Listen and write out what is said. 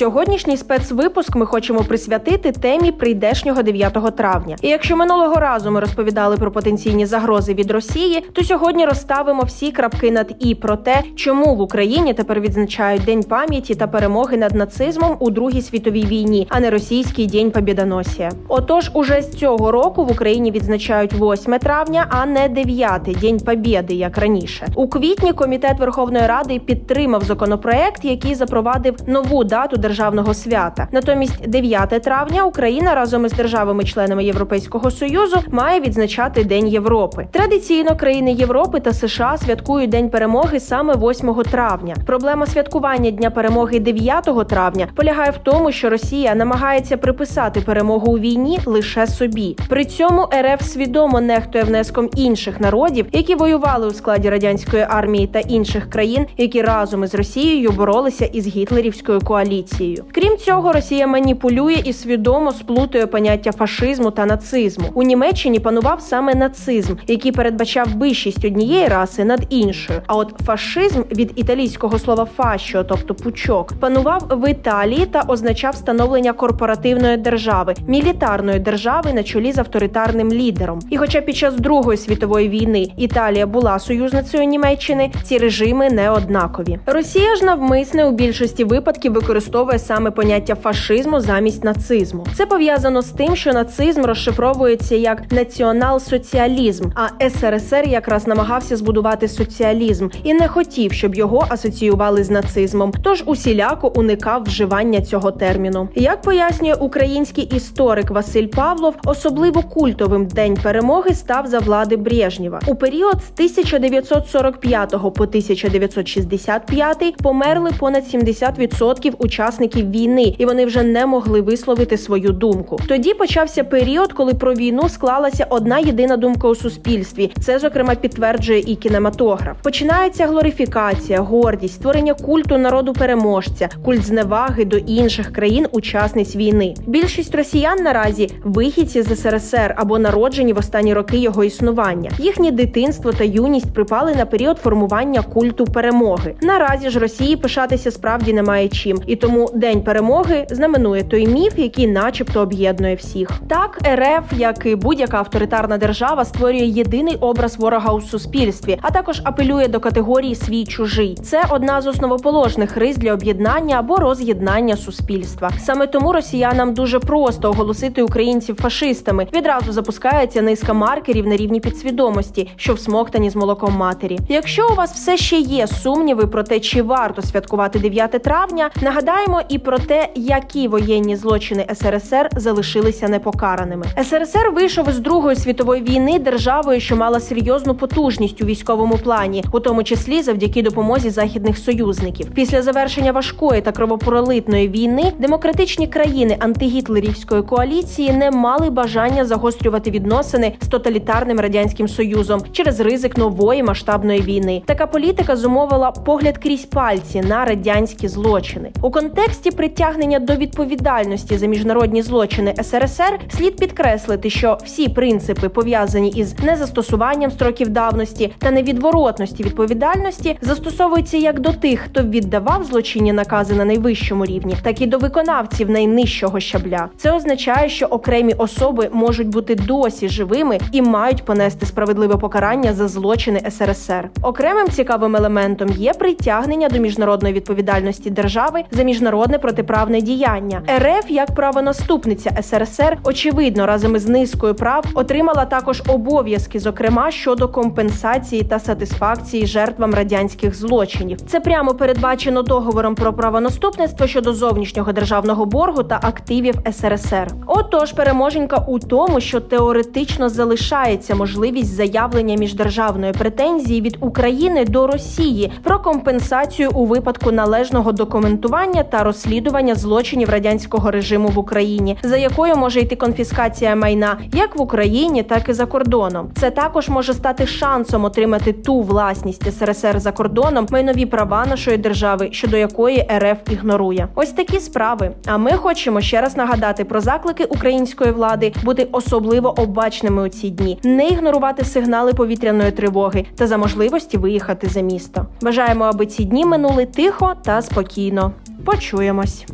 Сьогоднішній спецвипуск ми хочемо присвятити темі прийдешнього 9 травня. І якщо минулого разу ми розповідали про потенційні загрози від Росії, то сьогодні розставимо всі крапки над і про те, чому в Україні тепер відзначають День пам'яті та перемоги над нацизмом у Другій світовій війні, а не російський день Побєдоносія. Отож, уже з цього року в Україні відзначають 8 травня, а не 9 День Побєди, як раніше. У квітні комітет Верховної Ради підтримав законопроект, який запровадив нову дату державного свята. Натомість, 9 травня Україна разом із державами-членами Європейського союзу має відзначати День Європи. Традиційно країни Європи та США святкують День перемоги саме 8 травня. Проблема святкування Дня перемоги 9 травня полягає в тому, що Росія намагається приписати перемогу у війні лише собі. При цьому РФ свідомо нехтує внеском інших народів, які воювали у складі радянської армії та інших країн, які разом із Росією боролися із гітлерівською коаліцією. Росією. Крім цього, Росія маніпулює і свідомо сплутує поняття фашизму та нацизму. У Німеччині панував саме нацизм, який передбачав вищість однієї раси над іншою. А от фашизм від італійського слова фашіо, тобто пучок, панував в Італії та означав становлення корпоративної держави, мілітарної держави на чолі з авторитарним лідером. І, хоча під час Другої світової війни Італія була союзницею Німеччини, ці режими не однакові. Росія ж навмисне у більшості випадків використовує використовує саме поняття фашизму замість нацизму. Це пов'язано з тим, що нацизм розшифровується як націонал-соціалізм, а СРСР якраз намагався збудувати соціалізм і не хотів, щоб його асоціювали з нацизмом. Тож усіляко уникав вживання цього терміну. Як пояснює український історик Василь Павлов, особливо культовим день перемоги став за влади Брежнєва. У період з 1945 по 1965 померли понад 70% учасників учасників війни, і вони вже не могли висловити свою думку. Тоді почався період, коли про війну склалася одна єдина думка у суспільстві. Це зокрема підтверджує і кінематограф. Починається глорифікація, гордість, створення культу народу переможця, культ зневаги до інших країн-учасниць війни. Більшість росіян наразі вихідці з СРСР або народжені в останні роки його існування. Їхнє дитинство та юність припали на період формування культу перемоги. Наразі ж Росії пишатися справді немає чим, і тому день перемоги знаменує той міф, який, начебто, об'єднує всіх. Так, РФ, як і будь-яка авторитарна держава, створює єдиний образ ворога у суспільстві, а також апелює до категорії свій чужий. Це одна з основоположних рис для об'єднання або роз'єднання суспільства. Саме тому росіянам дуже просто оголосити українців фашистами. Відразу запускається низка маркерів на рівні підсвідомості, що всмоктані з молоком матері. Якщо у вас все ще є сумніви про те, чи варто святкувати 9 травня, нагадаємо і про те, які воєнні злочини СРСР залишилися непокараними. СРСР вийшов із Другої світової війни державою, що мала серйозну потужність у військовому плані, у тому числі завдяки допомозі західних союзників. Після завершення важкої та кровопролитної війни демократичні країни антигітлерівської коаліції не мали бажання загострювати відносини з тоталітарним радянським союзом через ризик нової масштабної війни. Така політика зумовила погляд крізь пальці на радянські злочини у контексті контексті притягнення до відповідальності за міжнародні злочини СРСР слід підкреслити, що всі принципи пов'язані із незастосуванням строків давності та невідворотності відповідальності застосовуються як до тих, хто віддавав злочинні накази на найвищому рівні, так і до виконавців найнижчого щабля. Це означає, що окремі особи можуть бути досі живими і мають понести справедливе покарання за злочини СРСР. Окремим цікавим елементом є притягнення до міжнародної відповідальності держави за міжнародні міжнародне протиправне діяння. РФ як правонаступниця СРСР, очевидно, разом із низкою прав отримала також обов'язки, зокрема щодо компенсації та сатисфакції жертвам радянських злочинів. Це прямо передбачено договором про правонаступництво щодо зовнішнього державного боргу та активів СРСР. Отож, переможенька у тому, що теоретично залишається можливість заявлення міждержавної претензії від України до Росії про компенсацію у випадку належного документування та розслідування злочинів радянського режиму в Україні, за якою може йти конфіскація майна як в Україні, так і за кордоном. Це також може стати шансом отримати ту власність СРСР за кордоном, майнові права нашої держави, щодо якої РФ ігнорує. Ось такі справи. А ми хочемо ще раз нагадати про заклики української влади бути особливо обачними у ці дні, не ігнорувати сигнали повітряної тривоги та за можливості виїхати за місто. Бажаємо, аби ці дні минули тихо та спокійно. Почуємось.